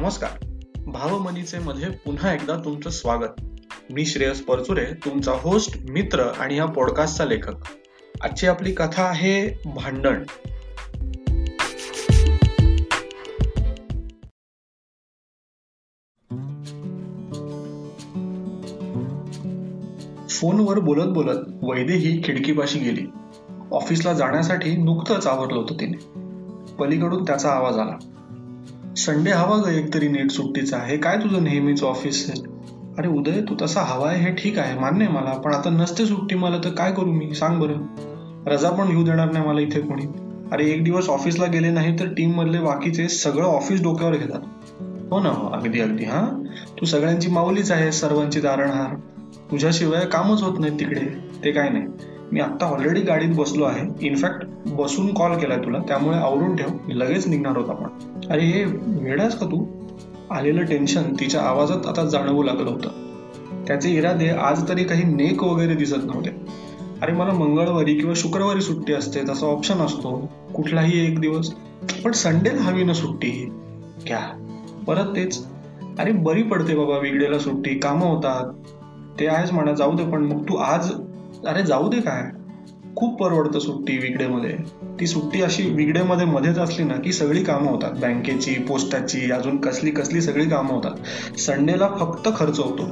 नमस्कार. भावमनीचे मध्ये पुन्हा एकदा तुमचं स्वागत. मी श्रेयस परचुरे तुमचा होस्ट मित्र आणि या पॉडकास्टचा लेखक. आजची आपली कथा आहे भांडण. फोनवर बोलत बोलत वैदेही खिडकीपाशी गेली. ऑफिसला जाण्यासाठी नुकतंच आवरलं होतं तिने. पलीकडून त्याचा आवाज आला. संडे हवा ग एक तरी नीट सुट्टीचा. हे काय तुझं नेहमीच ऑफिस आहे? अरे उदय तू तसा हवा आहे हे ठीक आहे मान्य आहे मला. पण आता नसते सुट्टी मला तर काय करू मी? सांग बरं. रजा पण घेऊ देणार नाही मला इथे कोणी. अरे एक दिवस ऑफिसला गेले नाही तर टीम मधले बाकीचे सगळं ऑफिस डोक्यावर घेतात. हो ना हो अगदी अगदी हा? तू सगळ्यांची माऊलीच आहे सर्वांची दारणहार. तुझ्याशिवाय कामच होत नाही तिकडे. ते काय नाही. मी आत्ता ऑलरेडी गाडीत बसलो आहे. इनफॅक्ट बसून कॉल केलाय तुला त्यामुळे आवरून ठेव लगेच निघणार होत आपण. अरे हे वेडास का तू? आलेलं टेन्शन तिच्या आवाजात आता जाणवू लागलं होतं. त्याचे इरादे आज तरी काही नेक वगैरे दिसत नव्हते. अरे मला मंगळवारी किंवा शुक्रवारी सुट्टी असते तसा ऑप्शन असतो. कुठलाही एक दिवस. पण संडेला हवी ना सुट्टी ही. क्या? परत तेच. अरे बरी पडते बाबा विगडेला सुट्टी. कामं होतात. ते आहेच म्हणा जाऊ दे पण मग तू आज अरे जाऊ दे काय. खूप परवडतं सुट्टी विगडेमध्ये ती सुट्टी अशी विगडेमध्ये मध्येच असली ना की सगळी कामं होतात. बँकेची पोस्टाची अजून कसली कसली सगळी कामं होतात. संडेला फक्त खर्च होतो.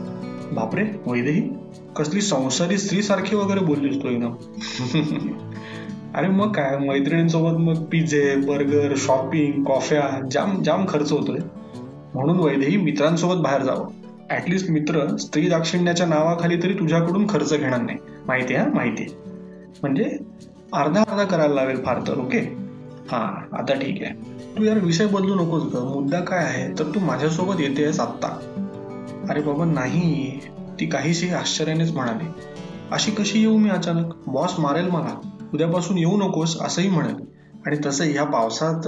बापरे वैदेही. कसली संसारी स्त्री सारखी वगैरे बोललीस तू एकदम. अरे मग काय मैत्रिणींसोबत मग पिझे बर्गर शॉपिंग कॉफ्या जाम जाम खर्च होतोय. म्हणून वैदेही मित्रांसोबत बाहेर जावं. ऍटलिस्ट मित्र स्त्री दाक्षिण्याच्या नावाखाली तरी तुझ्याकडून खर्च घेणार नाही. माहिती आहे माहिती म्हणजे अर्धा अर्धा करायला लावेल फार तर ओके? हां आता ठीक आहे. तू यार विषय बदलू नकोस ग. मुद्दा काय आहे? तर तू माझ्यासोबत येतेस आत्ता. अरे बाबा नाही. ती काहीशी आश्चर्यानेच म्हणाली. अशी कशी येऊ मी अचानक? बॉस मारेल मला. उद्यापासून येऊ नकोस असंही म्हणेल. आणि तसं ह्या पावसात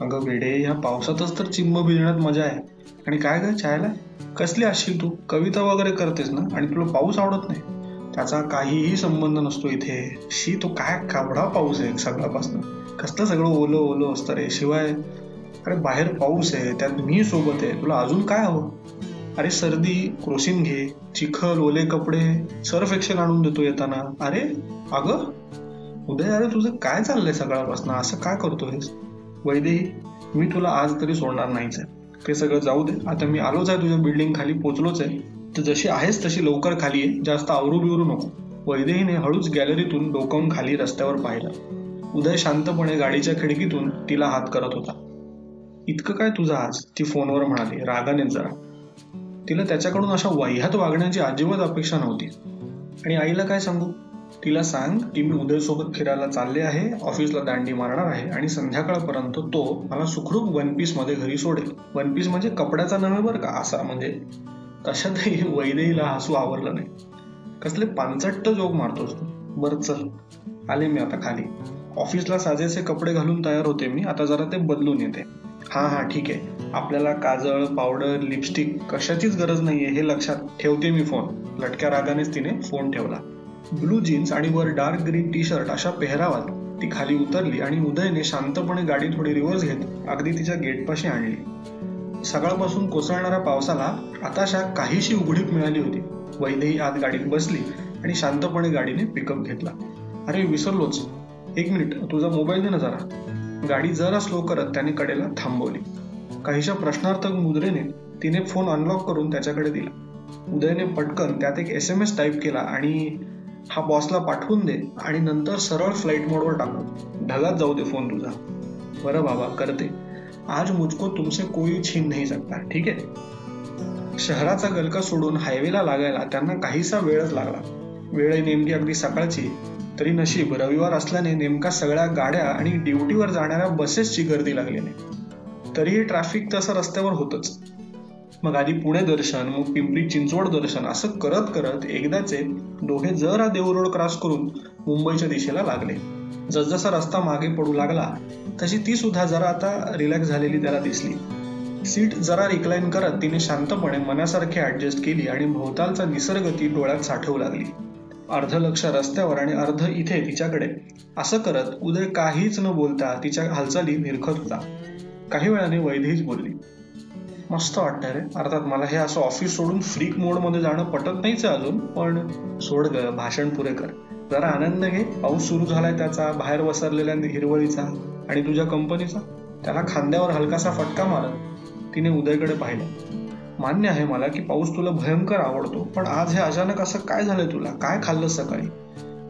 अगं वेडे ह्या पावसातच तर चिंब भिजण्यात मजा आहे. आणि काय काय चायला? कसली असशील तू? कविता वगैरे करतेस ना? आणि तुला पाऊस आवडत नाही. त्याचा काहीही संबंध नसतो इथे. शी तो काय काबडा पाऊस आहे सगळ्यापासून. कसलं सगळं ओलं ओलं असतं रे. शिवाय अरे बाहेर पाऊस आहे त्यात मी सोबत आहे. तुला अजून काय हवं? अरे सर्दी क्रोसिन घे चिखल ओले कपडे सर्फ एक्शन आणून देतो येताना. अरे अगं उदय अरे तुझं काय चाललंय सगळ्यापासून? असं काय करतोयस? वैदेही मी तुला आज तरी सोडणार नाहीच आहे. ते सगळं जाऊ दे. आता मी आलोच आहे तुझ्या बिल्डिंग खाली पोचलोच आहे. तर जशी आहेस तशी लवकर खाली आहे जास्त आवरू बिवरू नको. वैदेहीने हळूच गॅलरीतून डोकावून खाली रस्त्यावर पाहिलं. उदय शांतपणे गाडीच्या खिडकीतून तिला हात करत होता. इतकं काय तुझं आज? ती फोनवर म्हणाली. रागाने जरा. तिला त्याच्याकडून अशा वह्यात वागण्याची अजिबात अपेक्षा नव्हती. आणि आईला काय सांगू? तिला सांग की मी उदयसोबत फिरायला चालले आहे ऑफिसला दांडी मारणार आहे आणि संध्याकाळपर्यंत तो मला सुखरूप वन पीसमध्ये घरी सोडेल. वन पीस म्हणजे कपड्याचा नव्हे बरं का? असा म्हणजे कशातही वैदेहीला हसू आवरलं नाही. कसले पानचट्ट जोग मारतोस तू. बरं चल. आले मी आता खाली. ऑफिसला साजेसे कपडे घालून तयार होते मी. आता जरा ते बदलून येते. हां हां ठीक आहे. आपल्याला काजळ पावडर लिपस्टिक कशाचीच गरज नाहीये हे लक्षात ठेवते मी फोन. लटक्या रागानेच तिने फोन ठेवला. ब्लू जीन्स आणि वर डार्क ग्रीन टी शर्ट अशा पेहरावात ती खाली उतरली आणि उदयने शांतपणे गाडी थोडी रिव्हर्स घेत अगदी तिच्या गेटपाशी आणली. सकाळपासून कोसळणाऱ्या पावसाला आताशा काहीशी उघडीप मिळाली होती. वैदेही आत गाडीत बसली आणि शांतपणे गाडीने पिकअप घेतला. अरे विसरलोच. एक मिनिट तुझा मोबाईल दे ना जरा. गाडी जरा स्लो करत त्याने कडेला थांबवली. काहीशा प्रश्नार्थक मुद्रेने तिने फोन अनलॉक करून त्याच्याकडे दिला. उदयने पटकन त्यात एक एस एम एस टाईप केला आणि हा बॉसला पाठवून दे आणि नंतर सरळ फ्लाईट मोडवर टाकू. ढगात जाऊ दे फोन तुझा. बरं बाबा करते. आज मुझको तुमसे कोई छीन नाही सकता ठीक आहे शहराचा गलका सोडून हायवेला लागायला त्यांना काहीसा वेळच लागला. वेळ नेमकी अगदी सकाळची तरी नशीब रविवार असल्याने नेमका सगळ्या गाड्या आणि ड्युटीवर जाणाऱ्या बसेसची गर्दी लागली नाही तरीही ट्रॅफिक तसं रस्त्यावर होतच. मग आधी पुणे दर्शन मग पिंपरी चिंचवड दर्शन असं करत करत एकदाचे दोघे जरा देऊ रोड क्रॉस करून मुंबईच्या दिशेला लागले. जसजसा रस्ता मागे पडू लागला तशी ती सुद्धा जरा आता रिलॅक्स झालेली त्याला दिसली. सीट जरा रिक्लाईन करत तिने शांतपणे मनासारखी ऍडजस्ट केली आणि भोवतालचा निसर्ग ती डोळ्यात साठवू लागली. अर्ध लक्ष रस्त्यावर आणि अर्ध इथे तिच्याकडे. असं करत उदय काहीच न बोलता तिच्या हालचाली निरखत होता. काही वेळाने वैधीच बोलली. मस्त वाटतं रे. अर्थात मला हे असं ऑफिस सोडून फ्रीक मोडमध्ये जाणं पटत नाहीच अजून पण सोड ग भाषण पुरे कर जरा आनंद घे. पाऊस सुरू झालाय त्याचा बाहेर वसरलेल्या हिरवळीचा आणि तुझ्या कंपनीचा. त्याला खांद्यावर हलकासा फटका मारत तिने उदयकडे पाहिलं. मान्य आहे मला की पाऊस तुला भयंकर आवडतो पण आज हे अचानक असं काय झालंय तुला? काय खाल्लं सकाळी?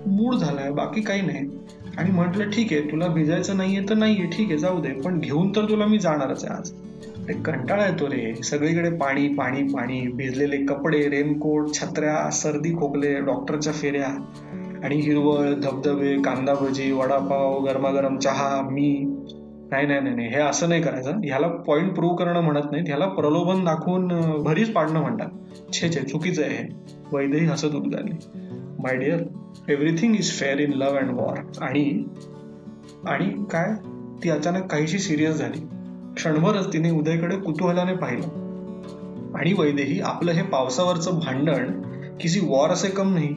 मूड झालाय बाकी काही नाही. आणि म्हटलं ठीक आहे तुला भिजायचं नाहीये तर नाहीये. ठीक आहे जाऊ दे पण घेऊन तर तुला मी जाणारच आहे आज. अरे कंटाळा येतो रे. सगळीकडे पाणी पाणी पाणी. भिजलेले कपडे रेनकोट छत्र्या सर्दी खोकले डॉक्टरच्या फेऱ्या. आणि हिरवळ धबधबे कांदा भजी वडापाव गरमागरम चहा मी. नाही नाही नाही हे असं नाही करायचं. ह्याला पॉईंट प्रूव्ह करणं म्हणत नाही ह्याला प्रलोभन दाखवून भरीच पाडणं म्हणतात. छे छे चुकीचं आहे हे. वैदही हसत उद्गारली. My dear everything is fair in love and war आणि आणि काय? ती अचानक काहीशी सिरियस झाली. क्षणभरच तिने उदयकडे कुतूहलाने पाहिलं. आणि वैदेही आपलं हे पावसावरचं भांडण किसी वॉर असे कम नाही.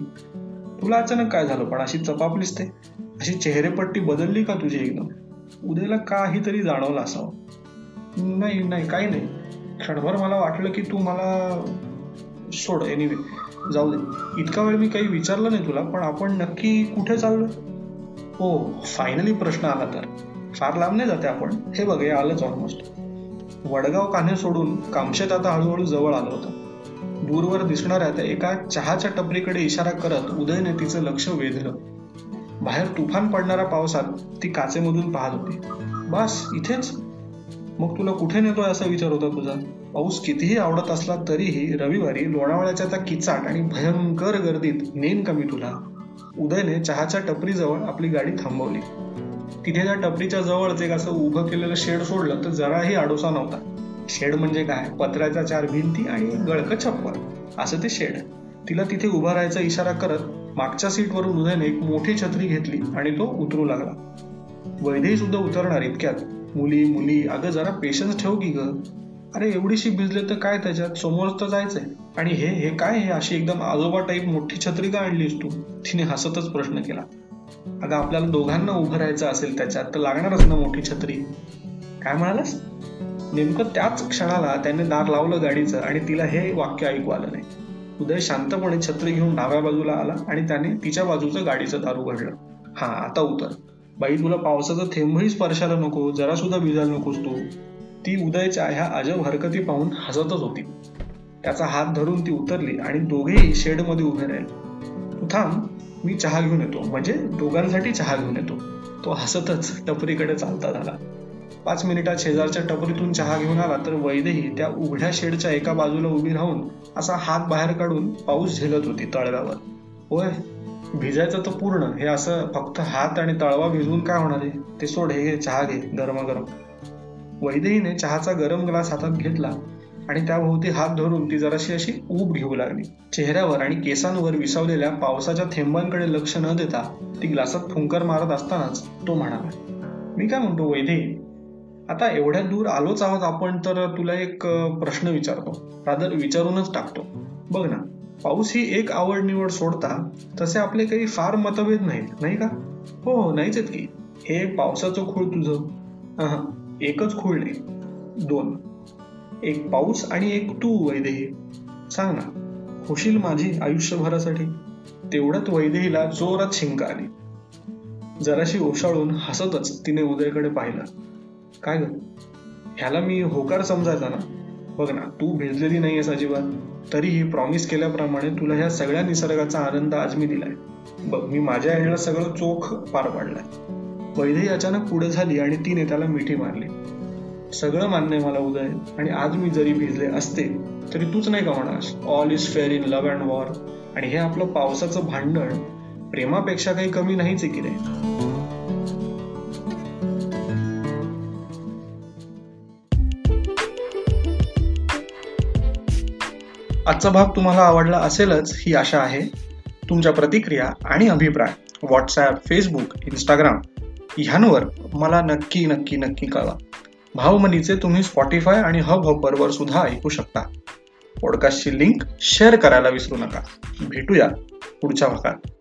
तुला अचानक काय झालं? पण अशी चपापलीस ते. अशी चेहरेपट्टी बदलली का तुझी एकदम? उद्याला काहीतरी जाणवलं असावं. नाही नाही काही नाही. क्षणभर मला वाटलं की तू मला सोड. एनिवे जाऊ दे. इतका वेळ मी काही विचारलं नाही तुला पण आपण नक्की कुठे चाललो हो फायनली प्रश्न आला तर. फार लांब नाही जाते आपण. हे बघ आलंच ऑलमोस्ट वडगाव कान्हे सोडून कामशेत आता हळूहळू जवळ आलं होतं. दूरवर दिसणाऱ्या त्या एका चहाच्या टपरीकडे इशारा करत उदयने तिचं लक्ष वेधलं. बाहेर तुफान पडणाऱ्या पावसात ती काचेमधून पाहत होती. बस इथेच? मग तुला कुठे नेतोय असा विचार होता तुझा? पाऊस कितीही आवडत असला तरीही रविवारी लोणावळ्याच्या त्या किचाट आणि भयंकर गर्दीत नेन कमी तुला. उदयने चहाच्या टपरीजवळ आपली गाडी थांबवली. तिथे त्या टपरीच्या जवळच एक असं उभं केलेलं शेड सोडलं तर जराही आडोसा नव्हता. शेड म्हणजे काय? पत्र्याच्या चार भिंती आणि गळक छप्पर. असं ते शेड. तिला तिथे उभा राहायचा इशारा करत मागच्या सीटवरून उदयने एक मोठी छत्री घेतली आणि तो उतरू लागला. वैदेही सुद्धा उतरणार इतक्यात. मुली मुली अगं जरा पेशन्स ठेव की ग. अरे एवढीशी भिजले तर काय त्याच्यात? समोर तर जायचंय. आणि हे हे काय हे अशी एकदम आजोबा टाईप मोठी छत्री का आणलीस तू? तिने हसतच प्रश्न केला. अगं आपल्याला दोघांना उभं राहायचं असेल त्याच्यात तर लागणारच ना मोठी छत्री. काय म्हणालास? नेमकं त्याच क्षणाला त्याने दार लावलं गाडीचं आणि तिला हे वाक्य ऐकू आलं नाही. उदय शांतपणे छत्री घेऊन डाव्या बाजूला आला आणि त्याने तिच्या बाजूचं गाडीचं दार उघडलं. हा आता उतर. बाई तुला पावसाचं थेंबही स्पर्शाला नको जरा सुद्धा भिजायला नकोस तू. ती उदयच्या ह्या अजब हरकती पाहून हसतच होती. त्याचा हात धरून ती उतरली आणि दोघेही शेडमध्ये उभे राहिले. तू थांब मी चहा घेऊन येतो. म्हणजे दोघांसाठी चहा घेऊन येतो. तो हसतच टपरीकडे चालता झाला. पाच मिनिटात शेजारच्या टपरीतून चहा घेऊन आला तर वैदेही त्या उघड्या शेडच्या एका बाजूला उभी राहून असा हात बाहेर काढून पाऊस झेलत होती तळव्यावर. होय भिजायचं तर पूर्ण. हे असं फक्त हात आणि तळवा भिजवून काय होणार आहे? ते सोड हे चहा घे गरमागरम वैदेहीने चहाचा गरम ग्लास हातात घेतला आणि त्याभोवती हात धरून ती जराशी अशी ऊब घेऊ लागली. चेहऱ्यावर आणि केसांवर विसावलेल्या पावसाच्या थेंबांकडे लक्ष न देता ती ग्लासात फुंकर मारत असतानाच तो म्हणाला मी काय म्हणतो वैदेही? आता एवढ्या दूर आलोच आहोत आपण तर तुला एक प्रश्न विचारतो. रादर विचारूनच टाकतो. बघ ना पाऊस ही एक आवड निवड सोडता तसे आपले काही फार मतभेद नाहीत नाही का? हो हो नाहीच आहेत की. हे पावसाचं खूळ तुझं. एकच खूळ नाही दोन. एक पाऊस आणि एक तू वैदेही. सांग ना होशील माझी आयुष्यभरासाठी? तेवढ्यात वैदेहीला जोरात शिंक आली. जराशी ओशाळून हसतच तिने उदयकडे पाहिलं. काय ग? ह्याला मी होकार समजायचा ना. बघ ना तू भिजलेली आहेस अजिबात. तरीही प्रॉमिस केल्याप्रमाणे तुला ह्या सगळ्या निसर्गाचा आनंद आज मी दिलाय. बघ मी माझ्या आईला सगळं चोख पार पाडलाय. पहिलेही अचानक पुढे झाली आणि तिने त्याला मिठी मारली. सगळं मान्य मला उदय. आणि आज मी जरी भिजले असते तरी तूच नाही का म्हणास all is fair in love and war आणि हे आपलं पावसाचं भांडण प्रेमापेक्षा काही कमी नाहीच आहे की रे आजचा भाग तुम्हाला आवडला असेलच ही आशा आहे. तुमच्या प्रतिक्रिया आणि अभिप्राय व्हॉट्सॲप फेसबुक इंस्टाग्राम ह्यांवर मला नक्की नक्की नक्की कळवा. भावमनीचे तुम्ही स्पॉटीफाय आणि हब हॉपरवर सुद्धा ऐकू शकता. पॉडकास्टची लिंक शेअर करायला विसरू नका. भेटूया पुढच्या भागात.